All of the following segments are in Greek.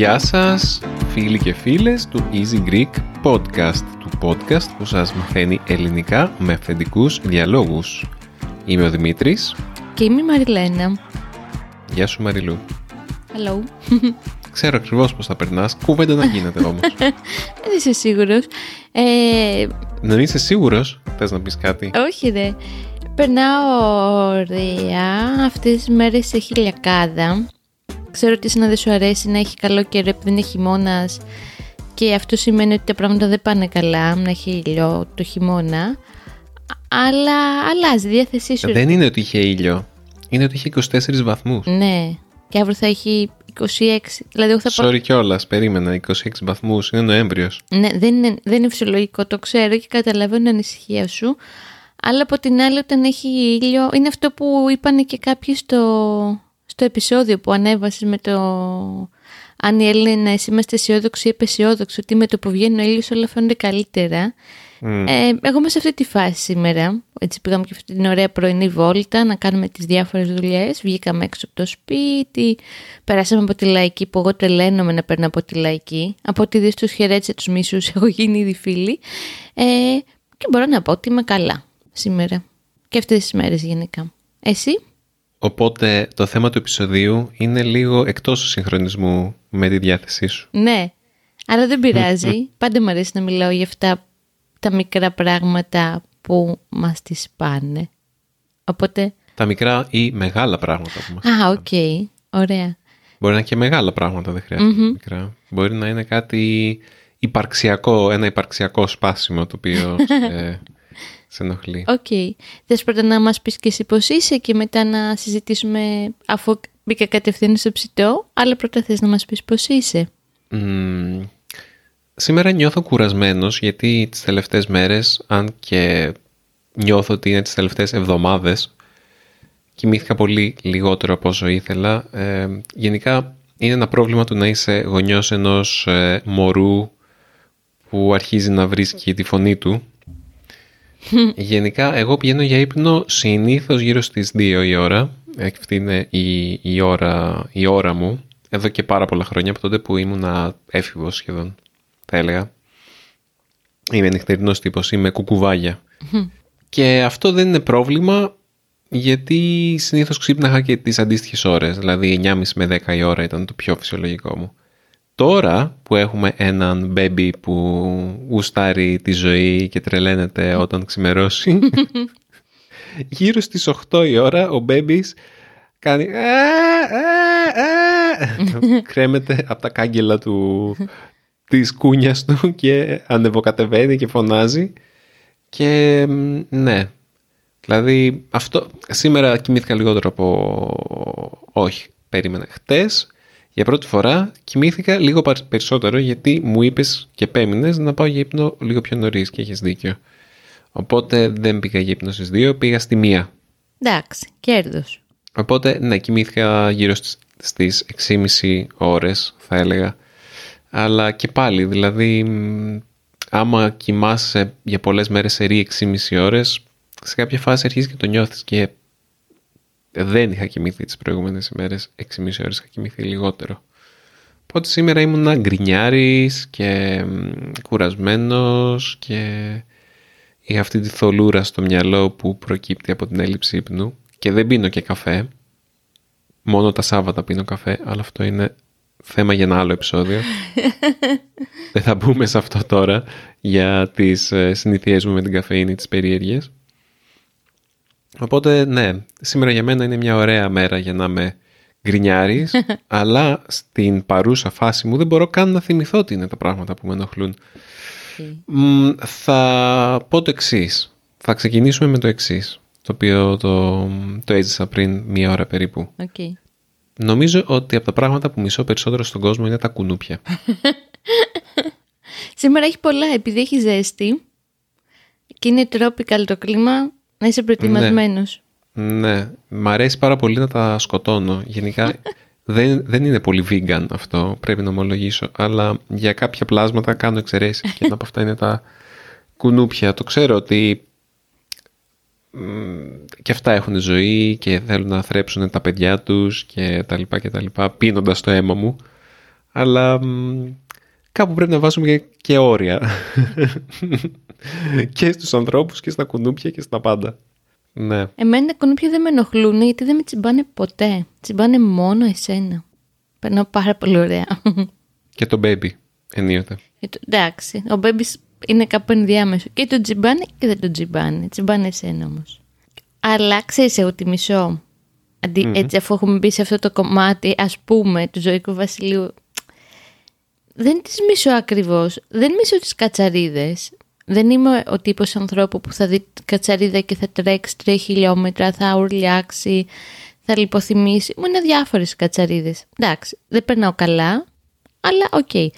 Γεια σας φίλοι και φίλες του Easy Greek Podcast, του podcast που σας μαθαίνει ελληνικά με αυθεντικούς διαλόγους. Είμαι ο Δημήτρης. Και είμαι η Μαριλένα. Γεια σου Μαριλού. Hello. Ξέρω ακριβώς πώς θα περνάς. Κουβέντα να γίνεται όμως. Δεν είσαι σίγουρος. Ε... Να είσαι σίγουρος, θες να πεις κάτι; Όχι, δε. Περνάω ωραία αυτές τις μέρες σε χιλιακάδα. Ξέρω ότι να δεν σου αρέσει να έχει καλό καιρό επειδή είναι χειμώνας και αυτό σημαίνει ότι τα πράγματα δεν πάνε καλά να έχει ήλιο το χειμώνα. Αλλά αλλάζει η διάθεσή σου. Δεν είναι ότι είχε ήλιο. Είναι ότι είχε 24 βαθμούς. Ναι. Και αύριο θα έχει 26. Δηλαδή, θα Sorry κιόλας, περίμενα. 26 βαθμούς. Είναι Νοέμβριος. Ναι, δεν είναι, δεν είναι φυσιολογικό. Το ξέρω και καταλαβαίνω την ανησυχία σου. Αλλά από την άλλη, όταν έχει ήλιο, είναι αυτό που είπαν και κάποιοι στο, στο επεισόδιο που ανέβασες με το αν οι Έλληνες είμαστε αισιόδοξοι ή απεσιόδοξοι, ότι με το που βγαίνει ο ήλιο όλα φαίνονται καλύτερα. Mm. Ε, εγώ είμαι σε αυτή τη φάση σήμερα. Έτσι πήγαμε και αυτή την ωραία πρωινή βόλτα να κάνουμε τις διάφορες δουλειές. Βγήκαμε έξω από το σπίτι, περάσαμε από τη λαϊκή που εγώ τρελαίνομαι να παίρνω από τη λαϊκή. Από ότι δεις τους χαιρέτησε τους μίσους, έχω γίνει ήδη φίλη. Ε, και μπορώ να πω ότι είμαι καλά σήμερα. Και αυτές τις μέρες γενικά. Εσύ; Οπότε το θέμα του επεισοδίου είναι λίγο εκτός του συγχρονισμού με τη διάθεσή σου. Ναι, αλλά δεν πειράζει. Πάντα μου αρέσει να μιλάω για αυτά τα μικρά πράγματα που μας τη σπάνε. Οπότε... Τα μικρά ή μεγάλα πράγματα που μας Α, OK. Okay. Ωραία. Μπορεί να είναι και μεγάλα πράγματα, δεν χρειάζεται μικρά. Μπορεί να είναι κάτι υπαρξιακό, ένα υπαρξιακό σπάσιμο το οποίο ε, σε ενοχλεί. OK. Okay. Θες πρώτα να μας πεις και εσύ πώς είσαι και μετά να συζητήσουμε αφού μπήκα κατευθείαν στο ψητό, αλλά πρώτα θες να μας πεις πώς είσαι. Μμ, Σήμερα νιώθω κουρασμένος γιατί τις τελευταίες μέρες, αν και νιώθω ότι είναι τις τελευταίες εβδομάδες, κοιμήθηκα πολύ λιγότερο από όσο ήθελα. Ε, γενικά είναι ένα πρόβλημα του να είσαι γονιός ενός ε, μωρού που αρχίζει να βρίσκει τη φωνή του. Γενικά εγώ πηγαίνω για ύπνο συνήθως γύρω στις 2 η ώρα. Αυτή είναι η, η, ώρα, η ώρα μου. Εδώ και πάρα πολλά χρόνια από τότε που ήμουν έφηβος σχεδόν θα έλεγα. Είμαι νυχτερινός τύπος, είμαι κουκουβάγια. Και αυτό δεν είναι πρόβλημα γιατί συνήθως ξύπναγα και τις αντίστοιχες ώρες, δηλαδή 9.30 με 10 η ώρα ήταν το πιο φυσιολογικό μου. Τώρα που έχουμε έναν baby που γουστάρει τη ζωή και τρελαίνεται όταν ξημερώσει, γύρω στις 8 η ώρα ο baby κάνει κρέμεται από τα κάγκελα του της κούνιας του και ανεβοκατεβαίνει και φωνάζει. Και ναι, δηλαδή αυτό σήμερα κοιμήθηκα λιγότερο από όχι, περίμενα χτες για πρώτη φορά κοιμήθηκα λίγο περισσότερο γιατί μου είπες και επέμεινες να πάω για ύπνο λίγο πιο νωρίς και έχεις δίκιο. Οπότε δεν πήγα για ύπνο στις 2, πήγα στη μία. Εντάξει, κέρδος. Οπότε ναι, κοιμήθηκα γύρω στις 6,5 ώρες θα έλεγα αλλά και πάλι, δηλαδή, άμα κοιμάσαι για πολλές μέρες σε ρί 6,5 ώρες, σε κάποια φάση αρχίζεις και το νιώθεις και δεν είχα κοιμηθεί τις προηγούμενες ημέρες, 6,5 ώρες είχα κοιμηθεί λιγότερο. Οπότε σήμερα ήμουν γκρινιάρης και κουρασμένος και είχα αυτή τη θολούρα στο μυαλό που προκύπτει από την έλλειψη ύπνου και δεν πίνω και καφέ. Μόνο τα Σάββατα πίνω καφέ, αλλά αυτό είναι θέμα για ένα άλλο επεισόδιο. Δεν θα μπούμε σε αυτό τώρα για τις ε, συνήθειές μου με την καφεΐνη, τις περίεργες. Οπότε ναι, σήμερα για μένα είναι μια ωραία μέρα για να με γκρινιάρεις, αλλά στην παρούσα φάση μου δεν μπορώ καν να θυμηθώ τι είναι τα πράγματα που με ενοχλούν. θα πω το εξής. Θα ξεκινήσουμε με το εξής, το οποίο το, το έζησα πριν μία ώρα περίπου. Okay. Νομίζω ότι από τα πράγματα που μισώ περισσότερο στον κόσμο είναι τα κουνούπια. Σήμερα έχει πολλά, επειδή έχει ζέστη και είναι tropical το κλίμα, να είσαι προετοιμασμένος. Ναι. ναι, μ' αρέσει πάρα πολύ να τα σκοτώνω. Γενικά δεν, δεν είναι πολύ vegan αυτό, πρέπει να ομολογήσω, αλλά για κάποια πλάσματα κάνω εξαιρέσεις και ένα από αυτά είναι τα κουνούπια. Το ξέρω ότι και αυτά έχουν ζωή και θέλουν να θρέψουν τα παιδιά τους και τα λοιπά και τα λοιπά πίνοντας το αίμα μου Αλλά μ, κάπου πρέπει να βάζουμε και, και όρια. και στους ανθρώπους και στα κουνούπια και στα πάντα. Ναι. Εμένα τα κουνούπια δεν με ενοχλούν γιατί δεν με τσιμπάνε ποτέ. Τσιμπάνε μόνο εσένα. Περνάω πάρα πολύ ωραία. Και το baby, ενίοτε. Ε, το- Εντάξει, ο Μπέμπι είναι κάπου ενδιάμεσο. Και το τζιμπάνε και δεν το τζιμπάνε. Τζιμπάνε εσένα όμως. Αλλά ξέρεις εγώ τι μισώ. Αντί, Έτσι, αφού έχουμε μπει σε αυτό το κομμάτι, ας πούμε, του ζωικού βασιλείου. Δεν τις μισώ ακριβώς. Δεν μισώ τις κατσαρίδες. Δεν είμαι ο τύπος ανθρώπου που θα δει την κατσαρίδα και θα τρέξει τρία χιλιόμετρα, θα ουρλιάξει, θα λιποθυμήσει. Μου είναι διάφορες κατσαρίδες. Εντάξει, δεν περνάω καλά, αλλά οκ.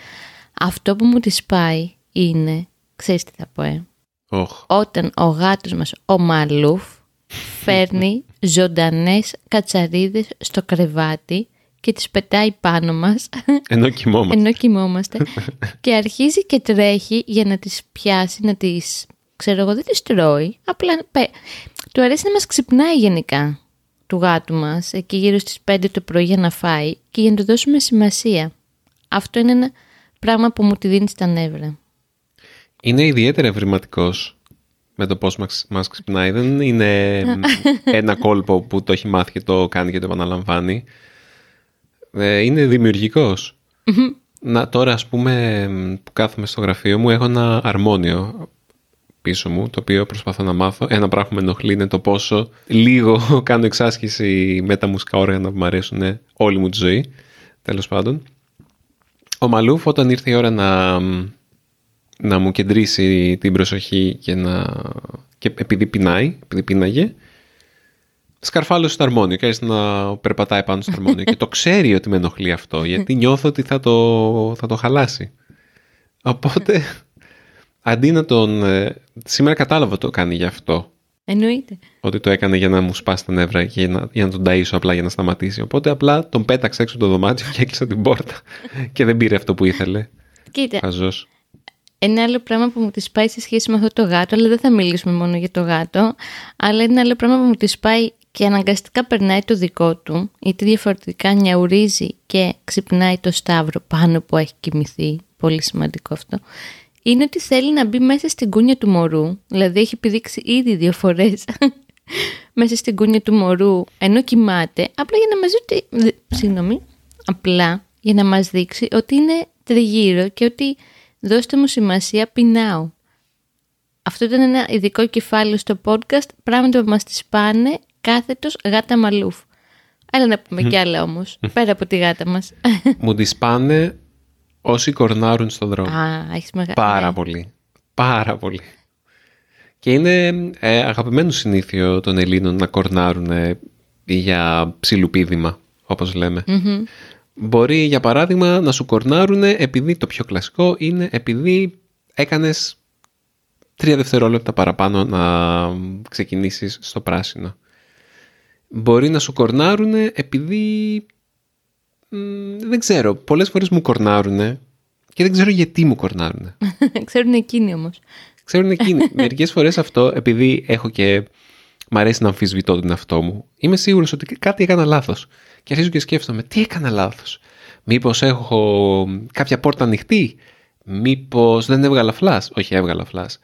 Αυτό που μου τη σπάει είναι, ξέρεις τι θα πω, ε, Οχ. όταν ο γάτος μας, ο Μαλούφ, φέρνει ζωντανές κατσαρίδες στο κρεβάτι και τις πετάει πάνω μας, Ενώ κοιμόμαστε. ενώ κοιμόμαστε, και αρχίζει και τρέχει για να τις πιάσει, να τις, ξέρω εγώ, δεν τις τρώει, απλά πε- του αρέσει να μας ξυπνάει γενικά του γάτου μας, εκεί γύρω στις 5 το πρωί για να φάει και για να του δώσουμε σημασία. Αυτό είναι ένα πράγμα που μου τη δίνει στα νεύρα. Είναι ιδιαίτερα ευρηματικός με το πώς μας, μας ξυπνάει. Δεν είναι μ, ένα κόλπο που το έχει μάθει και το κάνει και το επαναλαμβάνει. Ε, είναι δημιουργικός. Να, τώρα, ας πούμε, μ, που κάθομαι στο γραφείο μου, έχω ένα αρμόνιο πίσω μου, το οποίο προσπαθώ να μάθω. Ένα πράγμα που με ενοχλεί είναι το πόσο λίγο κάνω εξάσκηση με τα μουσικά όργανα που μου αρέσουν όλη μου τη ζωή. Τέλος πάντων. Ο Μαλούφ όταν ήρθε η ώρα να, να μου κεντρήσει την προσοχή και, να, και επειδή πεινάει, επειδή πίναγε, σκαρφάλωσε στο αρμόνιο και άρχισε να περπατάει πάνω στο αρμόνιο και το ξέρει ότι με ενοχλεί αυτό γιατί νιώθω ότι θα το, θα το χαλάσει. Οπότε, αντί να τον... ε, Σήμερα κατάλαβα το κάνει γι' αυτό. Εννοείται. Ότι το έκανε για να μου σπάσει τα νεύρα και για να, για να τον ταΐσω απλά για να σταματήσει. Οπότε απλά τον πέταξα έξω από το δωμάτιο και έκλεισα την πόρτα. και δεν πήρε αυτό που ήθελε. Κοίτα, Χαζός. ένα άλλο πράγμα που μου τη πάει σε σχέση με αυτό το γάτο, αλλά δεν θα μιλήσουμε μόνο για το γάτο, αλλά είναι ένα άλλο πράγμα που μου τη πάει και αναγκαστικά περνάει το δικό του, γιατί διαφορετικά νιαουρίζει και ξυπνάει το σταύρο πάνω που έχει κοιμηθεί. Πολύ σημαντικό αυτό. Είναι ότι θέλει να μπει μέσα στην κούνια του μωρού, δηλαδή έχει πηδήξει ήδη δύο φορές μέσα στην κούνια του μωρού ενώ κοιμάται, απλά για να μας δει ότι, δε- συγγνώμη, απλά για να μας δείξει ότι είναι τριγύρω και ότι δώστε μου σημασία πεινάω. Αυτό ήταν ένα ειδικό κεφάλαιο στο podcast, πράγματα που μας τις πάνε κάθετος γάτα μαλούφ. Έλα να πούμε κι άλλα όμως, πέρα από τη γάτα μας. μου τις πάνε όσοι κορνάρουν στον δρόμο. Α, έχεις μεγάλη. Πάρα πολύ. Πάρα πολύ. Και είναι ε, αγαπημένο συνήθειο των Ελλήνων να κορνάρουν ε, για ψιλουπίδημα, όπως λέμε. Μπορεί, για παράδειγμα, να σου κορνάρουν επειδή το πιο κλασικό είναι επειδή έκανες τρία δευτερόλεπτα παραπάνω να ξεκινήσεις στο πράσινο. Μπορεί να σου κορνάρουν επειδή μ, δεν ξέρω, πολλές φορές μου κορνάρουν και δεν ξέρω γιατί μου κορνάρουν. Ξέρουν εκείνοι όμως. Ξέρουν εκείνοι. Μερικές φορές αυτό, επειδή έχω και μ' αρέσει να αμφισβητώ τον εαυτό μου, είμαι σίγουρος ότι κάτι έκανα λάθος. Και αρχίζω και σκέφτομαι, τι έκανα λάθος. Μήπως έχω κάποια πόρτα ανοιχτή; Μήπως δεν έβγαλα φλάς. Όχι, έβγαλα φλάς.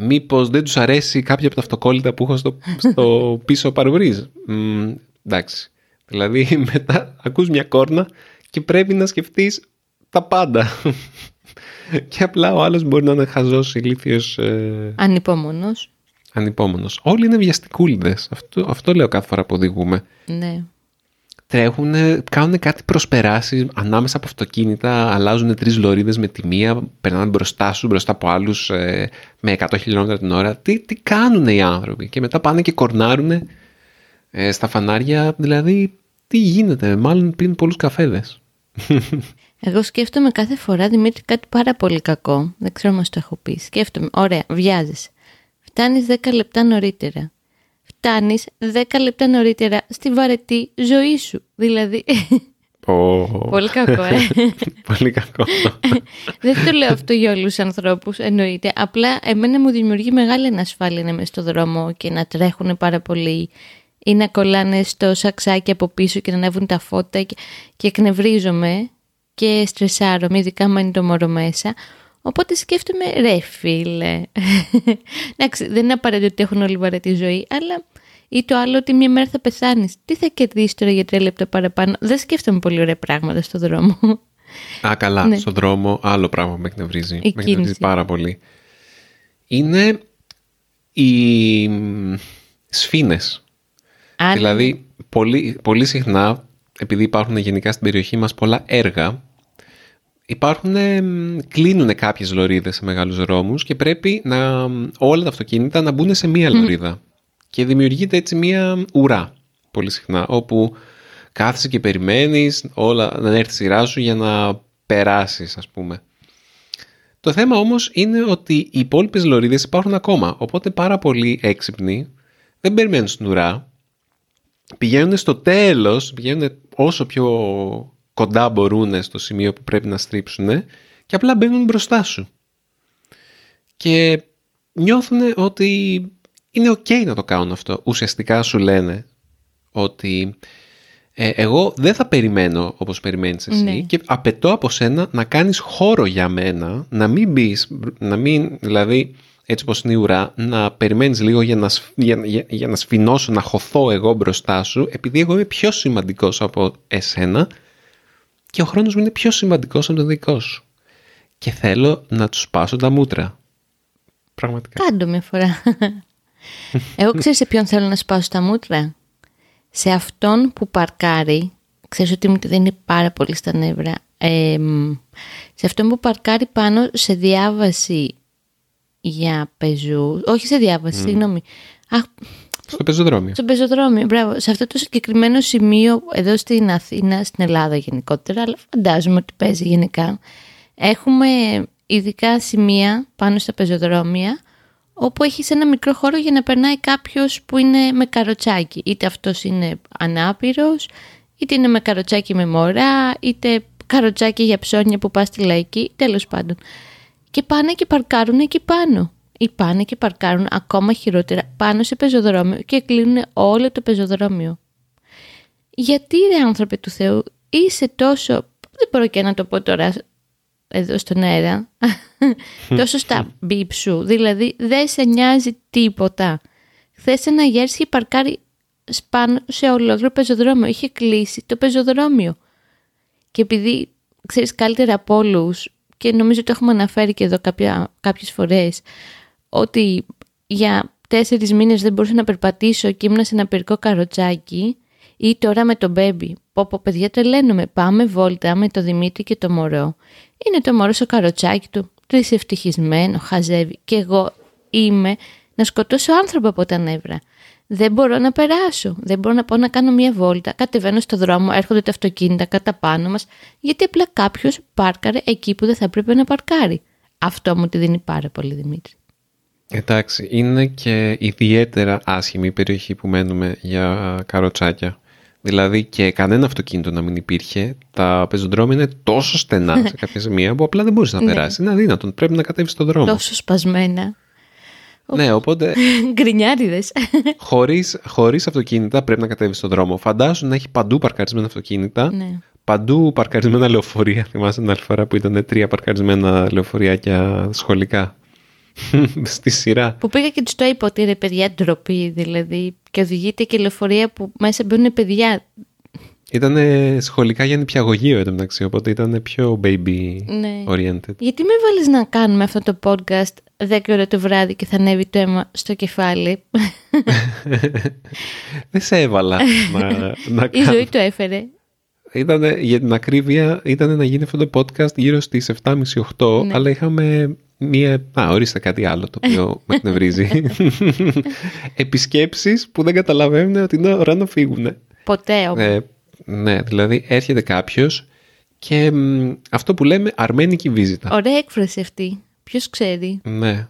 Μήπως δεν τους αρέσει κάποια από τα αυτοκόλλητα που έχω στο, στο πίσω παρμπρίζ. Μ, εντάξει. Δηλαδή μετά ακούς μια κόρνα και πρέπει να σκεφτείς τα πάντα. και απλά ο άλλος μπορεί να είναι χαζός, ηλίθιος, ε, Ανυπόμονος. ανυπόμονος. Όλοι είναι βιαστικούλιδες. Αυτό, αυτό λέω κάθε φορά που οδηγούμε. Ναι. Τρέχουν, κάνουν κάτι προσπεράσεις ανάμεσα από αυτοκίνητα, αλλάζουν τρεις λωρίδες με τη μία, περνάνε μπροστά σου, μπροστά από άλλους ε, με 100 χιλιόμετρα την ώρα. Τι, τι κάνουν οι άνθρωποι; Και μετά πάνε και κορνάρουν ε, στα φανάρια, δηλαδή τι γίνεται, μάλλον πίνουν πολλούς καφέδες. Εγώ σκέφτομαι κάθε φορά, Δημήτρη, κάτι πάρα πολύ κακό. Δεν ξέρω αν το έχω πει. Σκέφτομαι, ωραία, βιάζεσαι. Φτάνεις 10 λεπτά νωρίτερα. Φτάνεις 10 λεπτά νωρίτερα στη βαρετή ζωή σου. Δηλαδή, Πω. πολύ κακό, ε. Πολύ κακό. Δεν το λέω αυτό για όλους τους ανθρώπους, εννοείται. Απλά εμένα μου δημιουργεί μεγάλη ανασφάλεια να είμαι στο δρόμο και να τρέχουν πάρα πολύ ή να κολλάνε στο σαξάκι από πίσω και να ανέβουν τα φώτα και, και εκνευρίζομαι και στρεσάρομαι, ειδικά αν είναι το μωρό μέσα. Οπότε σκέφτομαι, ρε φίλε. Εντάξει, δεν είναι απαραίτητο ότι έχουν όλη βαρετή ζωή, αλλά ή το άλλο ότι μια μέρα θα πεθάνεις. Τι θα κερδίσεις τώρα για τρία λεπτά παραπάνω; Δεν σκέφτομαι πολύ ωραία πράγματα στον δρόμο. Α, καλά. Ναι. Στον δρόμο άλλο πράγμα με εκνευρίζει. με εκνευρίζει πάρα πολύ. Είναι οι σφήνες. δηλαδή, πολύ, πολύ συχνά, επειδή υπάρχουν γενικά στην περιοχή μας πολλά έργα, υπάρχουν, κλείνουν κάποιες λωρίδες σε μεγάλους δρόμους και πρέπει να, όλα τα αυτοκίνητα να μπουν σε μία λωρίδα. Και δημιουργείται έτσι μία ουρά πολύ συχνά, όπου κάθεσαι και περιμένεις όλα να έρθει η σειρά σου για να περάσεις ας πούμε. Το θέμα όμως είναι ότι οι υπόλοιπες λωρίδες υπάρχουν ακόμα, οπότε πάρα πολύ έξυπνοι δεν περιμένουν στην ουρά, πηγαίνουν στο τέλος, πηγαίνουν όσο πιο κοντά μπορούν στο σημείο που πρέπει να στρίψουν και απλά μπαίνουν μπροστά σου. Και νιώθουν ότι είναι ok να το κάνουν αυτό. Ουσιαστικά σου λένε ότι ε, εγώ δεν θα περιμένω όπως περιμένεις εσύ ναι. και απαιτώ από σένα να κάνεις χώρο για μένα, να μην μπεις, να μην, δηλαδή έτσι όπως είναι η ουρά, να περιμένεις λίγο για να, για, για, για να σφινώσω, να χωθώ εγώ μπροστά σου, επειδή εγώ είμαι πιο σημαντικός από εσένα και ο χρόνος μου είναι πιο σημαντικός από το δικό σου. Και θέλω να τους σπάσω τα μούτρα. Πραγματικά. Κάντο μια φορά. Εγώ ξέρω σε ποιον θέλω να σπάσω τα μούτρα; Σε αυτόν που παρκάρει, ξέρεις ότι μου είναι πάρα πολύ στα νεύρα, σε αυτόν που παρκάρει πάνω σε διάβαση για πεζούς, όχι σε διάβαση, mm. συγγνώμη. Αχ, στο πεζοδρόμιο. Στο πεζοδρόμιο, μπράβο. Σε αυτό το συγκεκριμένο σημείο, εδώ στην Αθήνα, στην Ελλάδα γενικότερα, αλλά φαντάζομαι ότι παίζει γενικά, έχουμε ειδικά σημεία πάνω στα πεζοδρόμια όπου έχεις ένα μικρό χώρο για να περνάει κάποιος που είναι με καροτσάκι. Είτε αυτός είναι ανάπηρος, είτε είναι με καροτσάκι με μωρά, είτε καροτσάκι για ψώνια που πας στη λαϊκή, τέλος πάντων. Και πάνε και παρκάρουν εκεί πάνω. Ή πάνε και παρκάρουν ακόμα χειρότερα πάνω σε πεζοδρόμιο και κλείνουν όλο το πεζοδρόμιο. Γιατί ρε άνθρωποι του Θεού είσαι τόσο, δεν μπορώ και να το πω τώρα εδώ στον αέρα, τόσο στα μπιπ σου. Δηλαδή δεν σε νοιάζει τίποτα. Χθε ένα γέρι είχε παρκάρει πάνω σε ολόκληρο πεζοδρόμιο. Είχε κλείσει το πεζοδρόμιο. Και επειδή ξέρεις καλύτερα από όλους, και νομίζω ότι έχουμε αναφέρει και εδώ κάποια, κάποιες φορές, ότι για τέσσερις μήνες δεν μπορούσα να περπατήσω και ήμουν σε ένα περικό καροτσάκι ή τώρα με τον μπέμπι. Πω πω παιδιά τρελαίνομαι, πάμε βόλτα με το Δημήτρη και το μωρό είναι το μωρό στο καροτσάκι του, ευτυχισμένο, χαζεύει και εγώ είμαι να σκοτώσω άνθρωπο από τα νεύρα. Δεν μπορώ να περάσω, δεν μπορώ να πάω να κάνω μια βόλτα, κατεβαίνω στο δρόμο, έρχονται τα αυτοκίνητα κατά πάνω μας, γιατί απλά κάποιος πάρκαρε εκεί που δεν θα έπρεπε να παρκάρει. Αυτό μου τη δίνει πάρα πολύ Δημήτρη. Εντάξει, είναι και ιδιαίτερα άσχημη η περιοχή που μένουμε για καροτσάκια. Δηλαδή και κανένα αυτοκίνητο να μην υπήρχε, τα πεζοδρόμια είναι τόσο στενά σε κάποια σημεία που απλά δεν μπορείς να ναι. περάσεις. Είναι αδύνατο. Πρέπει να κατέβεις στον δρόμο. Τόσο σπασμένα. Ναι, οπότε. Γκρινιάριδες. Χωρίς χωρίς αυτοκίνητα πρέπει να κατέβεις στον δρόμο. Φαντάσου να έχει παντού παρκαρισμένα αυτοκίνητα. Ναι. Παντού παρκαρισμένα λεωφορεία. Θυμάσαι την άλλη φορά που ήταν τρία παρκαρισμένα λεωφοριάκια σχολικά; στη σειρά. Που πήγα και τους το είπα ότι ρε παιδιά ντροπή δηλαδή και οδηγείται και λεωφορεία που μέσα μπαίνουν παιδιά. Ήταν σχολικά για νηπιαγωγείο μεταξύ, οπότε ήταν πιο baby ναι. oriented. Γιατί με βάλεις να κάνουμε αυτό το podcast 10 ώρα το βράδυ και θα ανέβει το αίμα στο κεφάλι; Δεν σε έβαλα να, να Η ζωή το έφερε. Ήταν, για την ακρίβεια ήταν να γίνει αυτό το podcast γύρω στις 7.30-8 ναι. αλλά είχαμε μία... Α, ορίστε κάτι άλλο το οποίο με εκνευρίζει. Επισκέψεις που δεν καταλαβαίνουν ότι είναι ώρα να φύγουν. Ποτέ όμως. Ε, ναι, δηλαδή έρχεται κάποιος και αυτό που λέμε αρμένικη βίζητα. Ωραία έκφραση αυτή. Ποιος ξέρει; Ναι.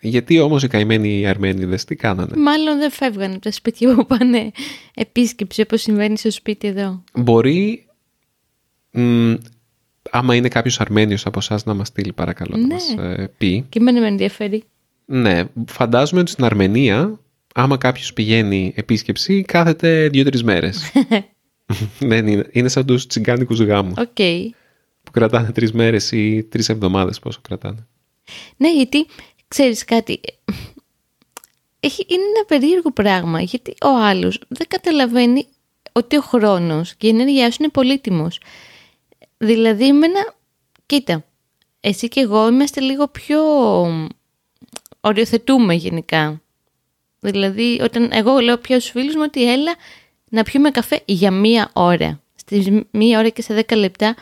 Γιατί όμως οι καημένοι Αρμένιδες τι κάνανε; Μάλλον δεν φεύγανε από τα σπίτια που πάνε επίσκεψη όπως συμβαίνει στο σπίτι εδώ. Μπορεί άμα είναι κάποιος Αρμένιος από εσάς να μας στείλει παρακαλώ να ναι. μας ε, πει. Και εμένα με ενδιαφέρει. Ναι, φαντάζομαι ότι στην Αρμενία, άμα κάποιος πηγαίνει επίσκεψη, κάθεται δύο-τρεις μέρες. Δεν είναι. Είναι σαν τους τσιγκάνικους γάμους. Okay. κρατάνε τρεις μέρες ή τρεις εβδομάδες πόσο κρατάνε. Ναι, γιατί ξέρεις κάτι, έχει, είναι ένα περίεργο πράγμα, γιατί ο άλλος δεν καταλαβαίνει ότι ο χρόνος και η ενέργειά σου είναι πολύτιμος. Δηλαδή, εμένα, κοίτα, εσύ και εγώ είμαστε λίγο πιο οριοθετούμε γενικά. Δηλαδή, όταν εγώ λέω πια στους φίλους μου ότι έλα να πιούμε καφέ για μία ώρα. Στη μία ώρα και σε δέκα λεπτά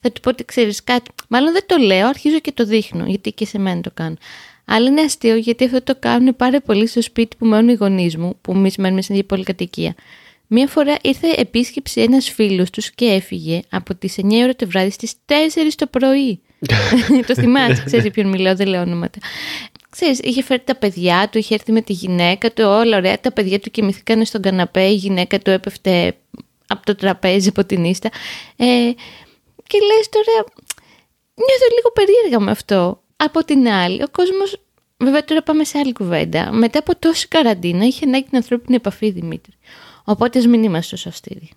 θα του πω ότι ξέρεις κάτι. Μάλλον δεν το λέω, αρχίζω και το δείχνω, γιατί και σε μένα το κάνω. Αλλά είναι αστείο γιατί αυτό το κάνουν πάρα πολύ στο σπίτι που μένουν οι γονείς μου, που εμεί μένουμε στην ίδια πολυκατοικία. Μία φορά ήρθε επίσκεψη ένας φίλος τους και έφυγε από τις 9 ώρα το βράδυ στις 4 το πρωί. το θυμάσαι, ξέρεις ποιον μιλάω, δεν λέω ονόματα. Ξέρεις, είχε φέρει τα παιδιά του, είχε έρθει με τη γυναίκα του, όλα ωραία. Τα παιδιά του κοιμηθήκαν στον καναπέ, η γυναίκα του έπεφτε από το τραπέζι από την ίστα. Ε, και λες τώρα, νιώθω λίγο περίεργα με αυτό. Από την άλλη, ο κόσμος, βέβαια τώρα πάμε σε άλλη κουβέντα, μετά από τόση καραντίνα είχε ανάγκη την ανθρώπινη επαφή, Δημήτρη. Οπότε ας μην είμαστε τόσο αυστηροί.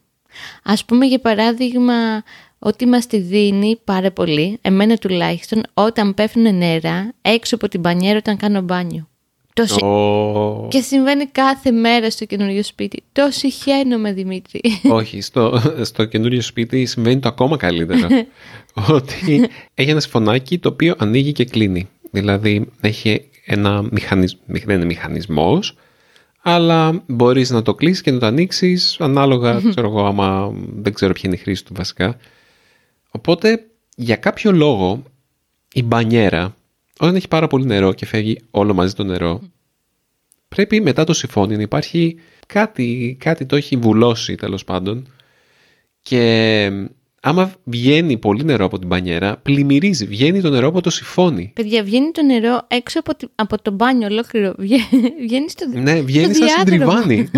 Ας πούμε για παράδειγμα ότι μας τη δίνει πάρα πολύ, εμένα τουλάχιστον, όταν πέφτουν νερά έξω από την μπανιέρα όταν κάνω μπάνιο. Το Και συμβαίνει κάθε μέρα στο καινούριο σπίτι. Το συχαίνομαι, Δημήτρη. Όχι, στο, στο καινούριο σπίτι συμβαίνει το ακόμα καλύτερο. ότι έχει ένας σφωνάκι το οποίο ανοίγει και κλείνει. Δηλαδή έχει ένα μηχανισμό, δεν είναι μηχανισμός, αλλά μπορείς να το κλείσεις και να το ανοίξεις ανάλογα, ξέρω εγώ, άμα δεν ξέρω ποια είναι η χρήση του βασικά. Οπότε, για κάποιο λόγο, η μπανιέρα, όταν έχει πάρα πολύ νερό και φεύγει όλο μαζί το νερό, πρέπει μετά το συμφώνει να υπάρχει κάτι, κάτι το έχει βουλώσει τέλος πάντων και άμα βγαίνει πολύ νερό από την μπανιέρα, πλημμυρίζει, βγαίνει το νερό από το συμφώνει. Παιδιά, βγαίνει το νερό έξω από, από το μπάνιο ολόκληρο. Βγαίνει στο Ναι, βγαίνει σαν συντριβάνι.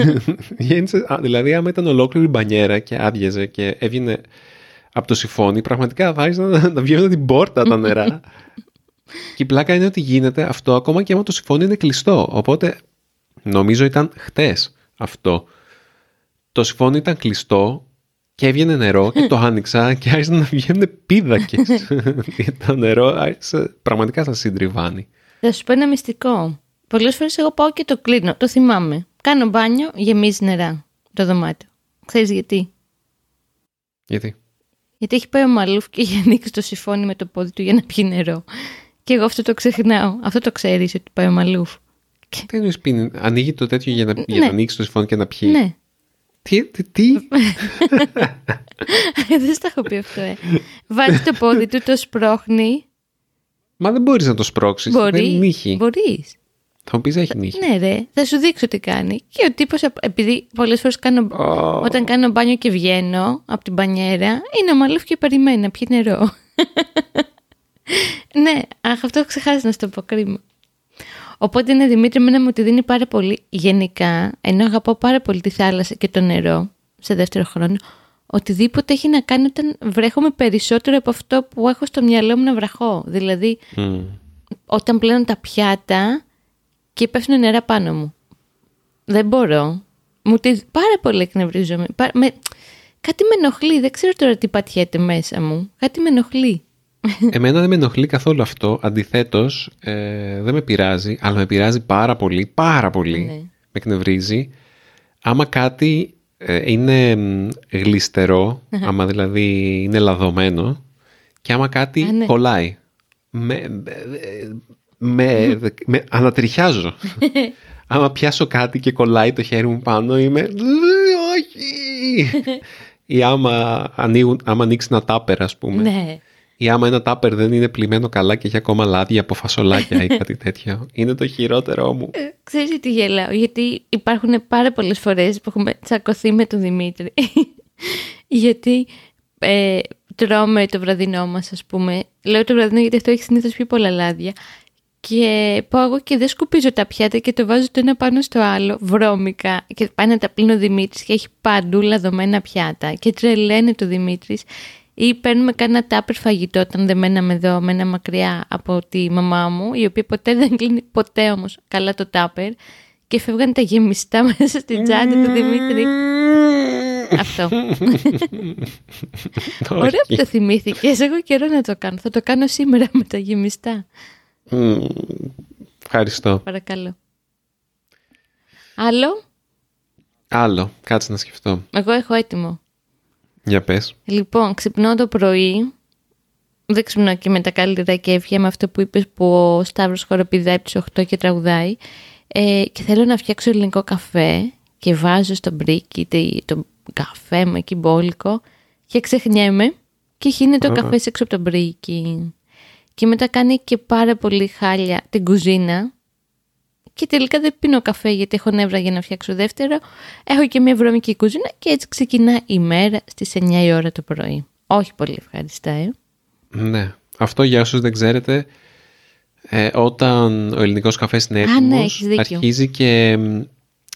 δηλαδή, άμα ήταν ολόκληρη μπανιέρα και άδειαζε και έβγαινε από το συμφώνι, πραγματικά θα να, να βγαίνουν την πόρτα τα νερά. και η πλάκα είναι ότι γίνεται αυτό ακόμα και άμα το συμφώνι είναι κλειστό. Οπότε νομίζω ήταν χτες αυτό. Το συμφώνι ήταν κλειστό και έβγαινε νερό και το άνοιξα και άρχισαν να βγαίνουν πίδακες. το νερό άρχισε πραγματικά σαν συντριβάνι. Θα σου πω ένα μυστικό. Πολλές φορές εγώ πάω και το κλείνω. Το θυμάμαι. Κάνω μπάνιο, γεμίζει νερά το δωμάτιο. Ξέρεις γιατί; Γιατί; Γιατί έχει πάει ο Μαλούφ και έχει ανοίξει το συμφώνι με το πόδι του για να πιει νερό. Και εγώ αυτό το ξεχνάω. Αυτό το ξέρεις ότι πάει ο Μαλούφ. Τι εννοείς πει, ανοίγει το τέτοιο για να, ναι. για να ανοίξει το συμφώνι και να πιει; Ναι. Τι, τι, τι; δεν στα έχω πει αυτό, ε. Βάζει το πόδι του, το σπρώχνει. Μα δεν μπορείς να το σπρώξεις. Μπορεί. Δεν νύχει. Μπορείς. Θα μου πεις έχει νύχει. Ναι, ρε. Θα σου δείξω τι κάνει. Και ο τύπος, επειδή πολλές φορές κάνω. Oh. Όταν κάνω μπάνιο και βγαίνω από την μπανιέρα, είναι ομαλό και περιμένει να πιει νερό. ναι, αχ, αυτό ξεχάσει να στο πω κρίμα. Οπότε είναι Δημήτρη, μένα μου τη δίνει πάρα πολύ γενικά, ενώ αγαπώ πάρα πολύ τη θάλασσα και το νερό σε δεύτερο χρόνο, οτιδήποτε έχει να κάνει όταν βρέχομαι περισσότερο από αυτό που έχω στο μυαλό μου να βραχώ. Δηλαδή, mm. όταν πλένω τα πιάτα και πέφτουν νερά πάνω μου. Δεν μπορώ. Μου τη... Πάρα πολύ εκνευρίζομαι. Με... Κάτι με ενοχλεί. Δεν ξέρω τώρα τι πατιέται μέσα μου. Κάτι με ενοχλεί. Εμένα δεν με ενοχλεί καθόλου αυτό. Αντιθέτως, ε, δεν με πειράζει, αλλά με πειράζει πάρα πολύ, πάρα πολύ. Ναι. Με εκνευρίζει. Άμα κάτι ε, είναι γλιστερό, άμα δηλαδή είναι λαδωμένο, και άμα κάτι ναι. κολλάει. Με, με, με ανατριχιάζω. άμα πιάσω κάτι και κολλάει το χέρι μου πάνω, είμαι. Όχι! Ή άμα, ανοίγουν, άμα ανοίξει ένα τάπερ, ας πούμε. Ναι ή άμα ένα τάπερ δεν είναι πλημμένο καλά και έχει ακόμα λάδια από φασολάκια ή κάτι τέτοιο. Είναι το χειρότερό μου. Ε, ξέρεις τι γελάω, γιατί υπάρχουν πάρα πολλές φορές που έχουμε τσακωθεί με τον Δημήτρη. γιατί ε, τρώμε το βραδινό μας, ας πούμε. Λέω το βραδινό γιατί αυτό έχει συνήθως πιο πολλά λάδια. Και πάω εγώ και δεν σκουπίζω τα πιάτα και το βάζω το ένα πάνω στο άλλο, βρώμικα. Και πάει να τα πλύνει ο Δημήτρης και έχει παντού λαδωμένα πιάτα. Και τρελαίνει το Δημήτρης ή παίρνουμε κανένα τάπερ φαγητό όταν δεν μέναμε εδώ, μένα μακριά από τη μαμά μου, η οποία ποτέ δεν κλείνει ποτέ όμως καλά το τάπερ και φεύγαν τα γεμιστά μέσα στην τσάντα του Δημήτρη. Αυτό. Ωραία που το θυμήθηκες. Εγώ καιρό να το κάνω. Θα το κάνω σήμερα με τα γεμιστά. Ευχαριστώ. Παρακαλώ. Άλλο; Άλλο. Κάτσε να σκεφτώ. Εγώ έχω έτοιμο. Για πες. Λοιπόν, ξυπνώ το πρωί. Δεν ξυπνώ και με τα καλύτερα κέφια με αυτό που είπες που ο Σταύρος χοροπηδάει από τις 8 και τραγουδάει. Ε, και θέλω να φτιάξω ελληνικό καφέ και βάζω στο μπρίκι το καφέ μου εκεί μπόλικο και ξεχνιέμαι και χύνεται ο καφές έξω από το μπρίκι. Και μετά κάνει και πάρα πολύ χάλια την κουζίνα και τελικά δεν πίνω καφέ γιατί έχω νεύρα για να φτιάξω δεύτερο. Έχω και μια βρώμικη κουζίνα και έτσι ξεκινά η μέρα στις 9 η ώρα το πρωί. Όχι πολύ ευχαριστά, ε. Ναι. Αυτό για όσους δεν ξέρετε, ε, όταν ο ελληνικός καφές είναι ναι, έτοιμος, αρχίζει και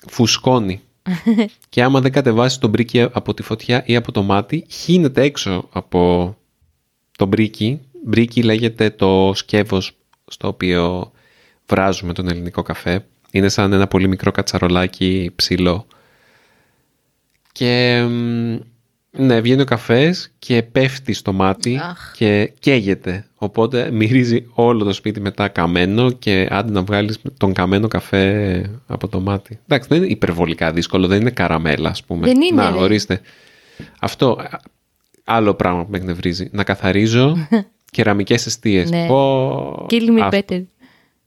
φουσκώνει. και άμα δεν κατεβάσει τον μπρίκι από τη φωτιά ή από το μάτι, χύνεται έξω από το μπρίκι. Μπρίκι λέγεται το σκεύος στο οποίο βράζουμε τον ελληνικό καφέ. Είναι σαν ένα πολύ μικρό κατσαρολάκι ψηλό. Και ναι, βγαίνει ο καφές και πέφτει στο μάτι και καίγεται. Οπότε μυρίζει όλο το σπίτι μετά καμένο και άντε να βγάλεις τον καμένο καφέ από το μάτι. Εντάξει, δεν είναι υπερβολικά δύσκολο, δεν είναι καραμέλα ας πούμε. Δεν είναι, Να, ορίστε. Αυτό, άλλο πράγμα που με εκνευρίζει. Να καθαρίζω κεραμικές αιστείες. Ναι. Πω... Kill me better.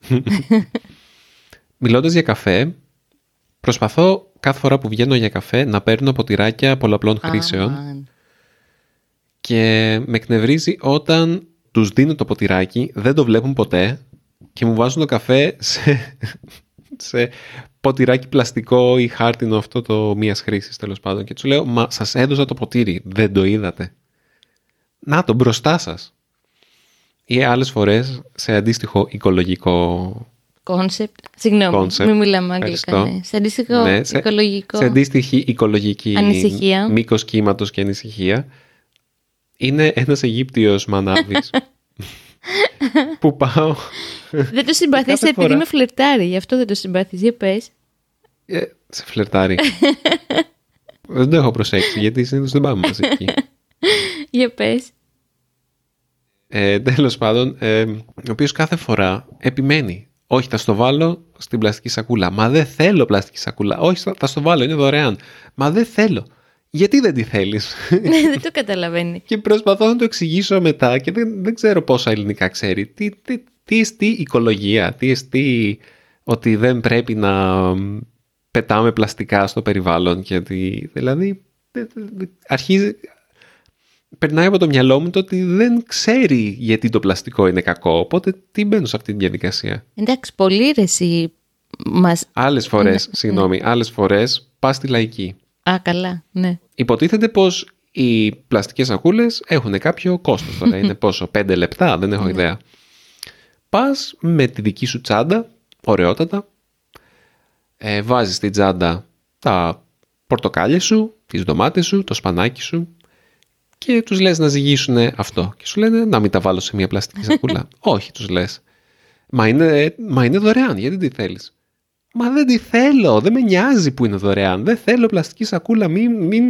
Μιλώντας για καφέ, προσπαθώ κάθε φορά που βγαίνω για καφέ να παίρνω ποτηράκια πολλαπλών χρήσεων και με εκνευρίζει όταν τους δίνω το ποτηράκι, δεν το βλέπουν ποτέ και μου βάζουν το καφέ σε, σε ποτηράκι πλαστικό ή χάρτινο αυτό το μίας χρήσης τέλος πάντων και τους λέω «Μα σας έδωσα το ποτήρι, δεν το είδατε». Να το μπροστά σας. Ή άλλες φορές σε αντίστοιχο οικολογικό Κόνσεπτ. Συγγνώμη, Concept. μην μιλάμε αγγλικά. Ναι. Σε αντίστοιχο Ναι, σε- οικολογικό. σε αντίστοιχη οικολογική Ανησυχία. μήκος κύματος και ανησυχία είναι ένας Αιγύπτιος μανάβης που πάω Δεν το συμπαθείς κάθε επειδή φορά- με φλερτάρει, γι' αυτό δεν το συμπαθείς. Για πες. ε, σε φλερτάρει. δεν το έχω προσέξει γιατί συνήθως δεν πάμε μαζί εκεί. Για πες. Ε, τέλος πάντων, ε, ο οποίος κάθε φορά επιμένει. Όχι, θα στο βάλω στην πλαστική σακούλα. Μα δεν θέλω πλαστική σακούλα. Όχι, θα, θα στο βάλω, είναι δωρεάν. Μα δεν θέλω. Γιατί δεν τη θέλεις; Ναι, δεν το καταλαβαίνει. και προσπαθώ να το εξηγήσω μετά και δεν, δεν ξέρω πόσα ελληνικά ξέρει. Τι, τι, τι εστί οικολογία, τι εστί ότι δεν πρέπει να μ, πετάμε πλαστικά στο περιβάλλον και ότι, δηλαδή δε- δε- δε- αρχίζει, περνάει από το μυαλό μου το ότι δεν ξέρει γιατί το πλαστικό είναι κακό, οπότε τι μπαίνω σε αυτή τη διαδικασία. Εντάξει, πολύ ρε εσύ μας... Άλλες φορές, συγγνώμη, άλλες φορές πας στη λαϊκή. Α, καλά, ναι. Υποτίθεται πως οι πλαστικές σακούλες έχουν κάποιο κόστος τώρα. Είναι πόσο, πέντε λεπτά, δεν έχω ιδέα. Πας με τη δική σου τσάντα, ωραιότατα, ε, βάζεις στην τσάντα τα πορτοκάλια σου, τις ντομάτες σου, το σπανάκι σου και τους λες να ζυγίσουν αυτό. Και σου λένε να μην τα βάλω σε μια πλαστική σακούλα. Όχι, τους λες. Μα είναι, μα είναι δωρεάν, γιατί τη θέλεις. Μα δεν τη θέλω, δεν με νοιάζει που είναι δωρεάν. Δεν θέλω πλαστική σακούλα, μην, μην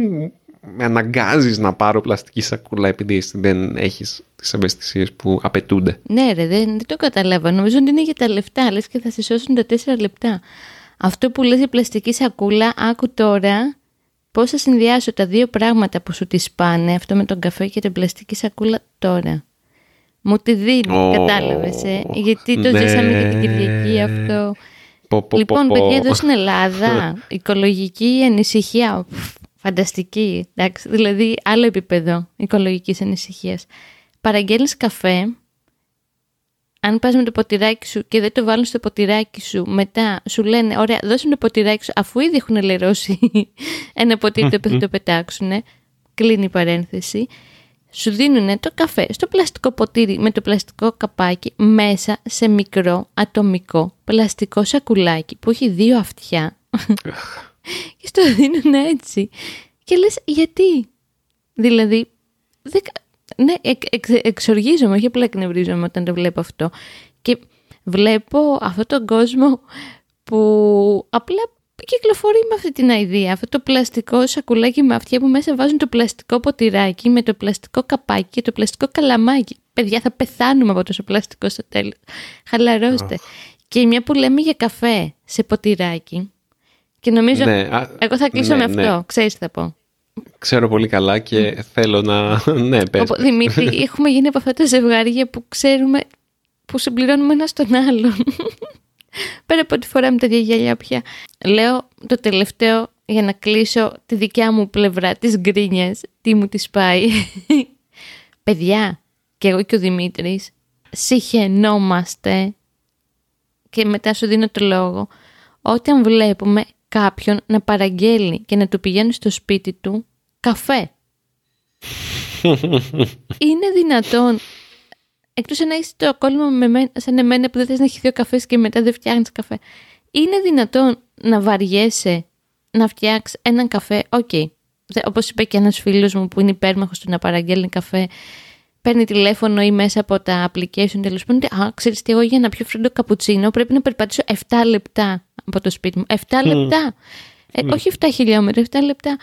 με αναγκάζεις να πάρω πλαστική σακούλα επειδή εσύ δεν έχεις τις ευαισθησίες που απαιτούνται. Ναι ρε, δεν, δεν το καταλάβα. Νομίζω ότι είναι για τα λεφτά, λες και θα σε σώσουν τα τέσσερα λεπτά. Αυτό που λες η πλαστική σακούλα, άκου τώρα πώς θα συνδυάσω τα δύο πράγματα που σου τη σπάνε, αυτό με τον καφέ και την πλαστική σακούλα τώρα; Μου τη δίνει, Ω, κατάλαβες, ε; γιατί το ναι. ζήσαμε και την Κυριακή αυτό. Πω, πω, λοιπόν, πω, πω. παιδιά, εδώ στην Ελλάδα, οικολογική ανησυχία, πφ, φανταστική, εντάξει, δηλαδή άλλο επίπεδο οικολογικής ανησυχίας. Παραγγέλνεις καφέ, αν πας με το ποτηράκι σου και δεν το βάλουν στο ποτηράκι σου, μετά σου λένε, ωραία, δώσε μου το ποτηράκι σου, αφού ήδη έχουν λερώσει ένα ποτήρι το οποίο θα το πετάξουν, κλείνει η παρένθεση, σου δίνουν το καφέ στο πλαστικό ποτήρι με το πλαστικό καπάκι μέσα σε μικρό ατομικό πλαστικό σακουλάκι που έχει δύο αυτιά και στο δίνουν έτσι. Και λες γιατί; Δηλαδή, δεν, κα- ναι, εξ, εξ, εξοργίζομαι, όχι απλά εκνευρίζομαι όταν το βλέπω αυτό. Και βλέπω αυτόν τον κόσμο που απλά κυκλοφορεί με αυτή την ιδέα. Αυτό το πλαστικό σακουλάκι με αυτιά που μέσα βάζουν το πλαστικό ποτηράκι με το πλαστικό καπάκι και το πλαστικό καλαμάκι. Παιδιά, θα πεθάνουμε από τόσο πλαστικό στο τέλος. Χαλαρώστε. Και μια που λέμε για καφέ σε ποτηράκι. Και νομίζω. Ναι, εγώ θα κλείσω ναι, με αυτό. Ξέρεις τι θα πω. Ξέρω πολύ καλά και θέλω να. ναι, πες. Δημήτρη, έχουμε γίνει από αυτά τα ζευγάρια που ξέρουμε που συμπληρώνουμε ένα στον άλλον. Πέρα από τη φορά με τα γυαλιά πια. Λέω το τελευταίο για να κλείσω τη δικιά μου πλευρά της γκρίνιας. Τι μου της πάει. Παιδιά, και εγώ και ο Δημήτρης, συχαινόμαστε και μετά σου δίνω το λόγο όταν βλέπουμε κάποιον να παραγγέλνει και να του πηγαίνει στο σπίτι του καφέ. Είναι δυνατόν Εκτός αν έχεις το κόλλημα με μένα, σαν εμένα που δεν θες να έχει δύο καφές και μετά δεν φτιάχνεις καφέ. Είναι δυνατόν να βαριέσαι να φτιάξεις έναν καφέ. OK. Okay. Όπως είπε και ένας φίλος μου που είναι υπέρμαχος του να παραγγέλνει καφέ, παίρνει τηλέφωνο ή μέσα από τα application τέλος πάντων. Α, ξέρεις τι, εγώ για να πιω φρέντο καπουτσίνο πρέπει να περπατήσω 7 λεπτά από το σπίτι μου. 7 λεπτά. Ε, όχι 7 χιλιόμετρα, 7 λεπτά.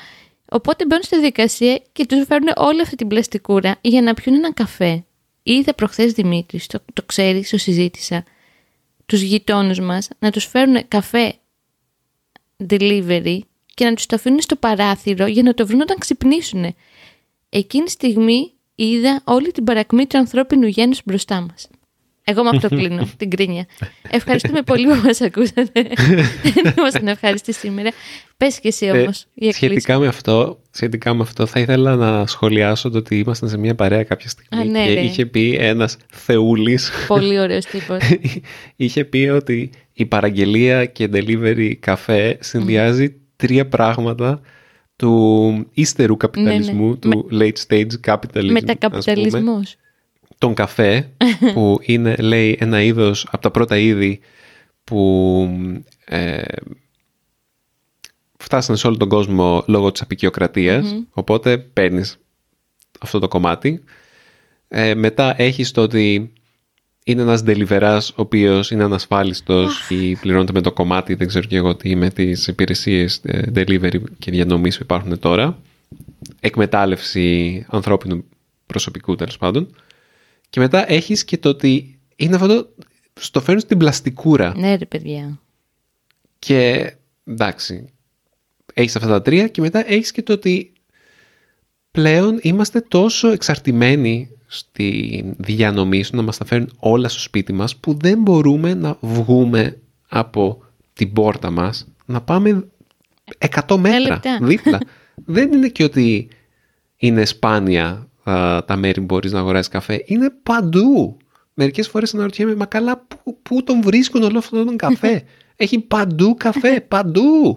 Οπότε μπαίνουν στη διαδικασία και τους φέρνουν όλη αυτή την πλαστικούρα για να πιούν έναν καφέ είδα προχθές Δημήτρη, το, το ξέρεις, το συζήτησα, τους γειτόνους μας να τους φέρουν καφέ delivery και να τους το αφήνουν στο παράθυρο για να το βρουν όταν ξυπνήσουν. Εκείνη τη στιγμή είδα όλη την παρακμή του ανθρώπινου γένους μπροστά μας. Εγώ με αυτό κλείνω την κρίνια. Ευχαριστούμε πολύ που μας ακούσατε. Δεν ήμασταν ευχαριστή σήμερα. Πες και εσύ όμως. Ε, σχετικά, με αυτό, σχετικά με αυτό θα ήθελα να σχολιάσω το ότι ήμασταν σε μια παρέα κάποια στιγμή ναι, και είχε πει ένας θεούλης. Πολύ ωραίος τύπος. είχε πει ότι η παραγγελία και delivery καφέ συνδυάζει τρία πράγματα του ύστερου καπιταλισμού, ναι, του late stage capitalism. Μετακαπιταλισμός τον καφέ που είναι λέει ένα είδος από τα πρώτα είδη που ε, φτάσανε σε όλο τον κόσμο λόγω της απεικιοκρατιας οπότε παίρνεις αυτό το κομμάτι. Ε, μετά έχεις το ότι είναι ένας deliverάς ο οποίος είναι ανασφάλιστος ή πληρώνεται με το κομμάτι. Δεν ξέρω και εγώ τι με τις υπηρεσίες ε, delivery και διανομής που υπάρχουν τώρα. Εκμετάλλευση ανθρώπινου προσωπικού τέλος πάντων και μετά έχεις και το ότι είναι αυτό το... Στο φέρνουν στην πλαστικούρα. Ναι ρε παιδιά. Και εντάξει, έχεις αυτά τα τρία και μετά έχεις και το ότι πλέον είμαστε τόσο εξαρτημένοι στη διανομή σου να μας τα φέρουν όλα στο σπίτι μας που δεν μπορούμε να βγούμε από την πόρτα μας να πάμε 100 μέτρα δίπλα. δεν είναι και ότι είναι σπάνια τα μέρη που μπορείς να αγοράσεις καφέ. Είναι παντού. Μερικές φορές αναρωτιέμαι, μα καλά, πού, πού τον βρίσκουν όλο αυτόν τον καφέ; Έχει παντού καφέ, παντού.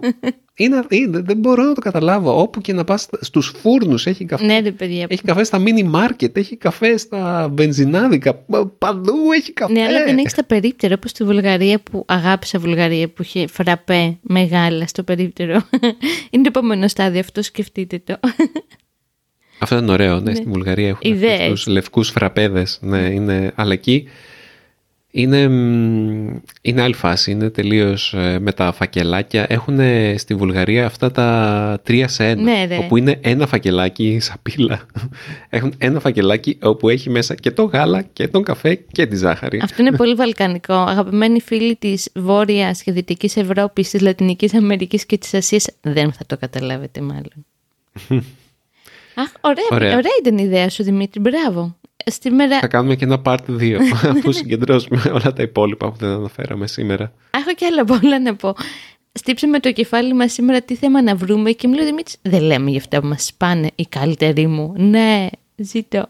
Είναι, είναι, δεν μπορώ να το καταλάβω. Όπου και να πας στους φούρνους έχει καφέ. Ναι, ρε, παιδιά. Έχει καφέ στα mini market, έχει καφέ στα βενζινάδικα. Παντού έχει καφέ. Ναι, αλλά δεν έχεις τα περίπτερα όπως στη Βουλγαρία που αγάπησα Βουλγαρία που είχε φραπέ μεγάλα στο περίπτερο. είναι το επόμενο στάδιο αυτό, σκεφτείτε το. Αυτό είναι ωραίο. Ναι, ναι. Στη Βουλγαρία έχουν τους λευκούς φραπέδες. Ναι, είναι, αλλά εκεί είναι, είναι άλλη φάση. Είναι τελείως ε, με τα φακελάκια. Έχουν στη Βουλγαρία αυτά τα τρία σε ένα. Ναι, όπου είναι ένα φακελάκι σαπίλα. Έχουν ένα φακελάκι όπου έχει μέσα και το γάλα και τον καφέ και τη ζάχαρη. Αυτό είναι πολύ βαλκανικό. Αγαπημένοι φίλοι της Βόρειας και Δυτικής Ευρώπης, της Λατινικής Αμερικής και της Ασίας δεν θα το καταλάβετε μάλλον. Αχ, ωραία, ωραία. ωραία ήταν η ιδέα σου Δημήτρη, μπράβο. Σήμερα... Θα κάνουμε και ένα part 2 αφού συγκεντρώσουμε όλα τα υπόλοιπα που δεν αναφέραμε σήμερα. Έχω και άλλα πολλά να πω. Στύψαμε το κεφάλι μας σήμερα τι θέμα να βρούμε και μου λέει Δημήτρη, δεν λέμε για αυτά που μας σπάνε οι καλύτεροι μου. Ναι, ζήτω.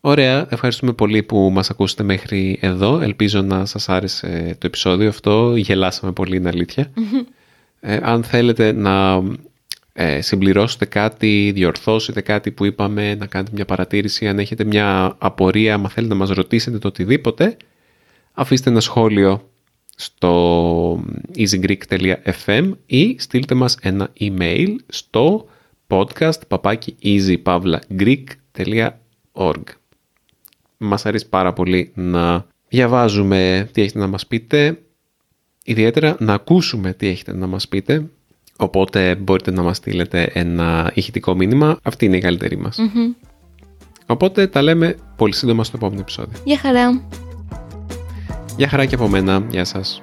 Ωραία, ευχαριστούμε πολύ που μας ακούσετε μέχρι εδώ. Ελπίζω να σας άρεσε το επεισόδιο αυτό. Γελάσαμε πολύ, είναι αλήθεια. Ε, αν θέλετε να ε, συμπληρώσετε κάτι, διορθώσετε κάτι που είπαμε, να κάνετε μια παρατήρηση, αν έχετε μια απορία, αν θέλετε να μας ρωτήσετε το οτιδήποτε, αφήστε ένα σχόλιο στο easygreek.fm ή στείλτε μας ένα email στο podcast papaki easypavlagreek.org Μας αρέσει πάρα πολύ να διαβάζουμε τι έχετε να μας πείτε ιδιαίτερα να ακούσουμε τι έχετε να μας πείτε. Οπότε μπορείτε να μας στείλετε ένα ηχητικό μήνυμα. Αυτή είναι η καλύτερη μας. Οπότε τα λέμε πολύ σύντομα στο επόμενο επεισόδιο. Γεια χαρά. Γεια χαρά και από μένα. Γεια σας.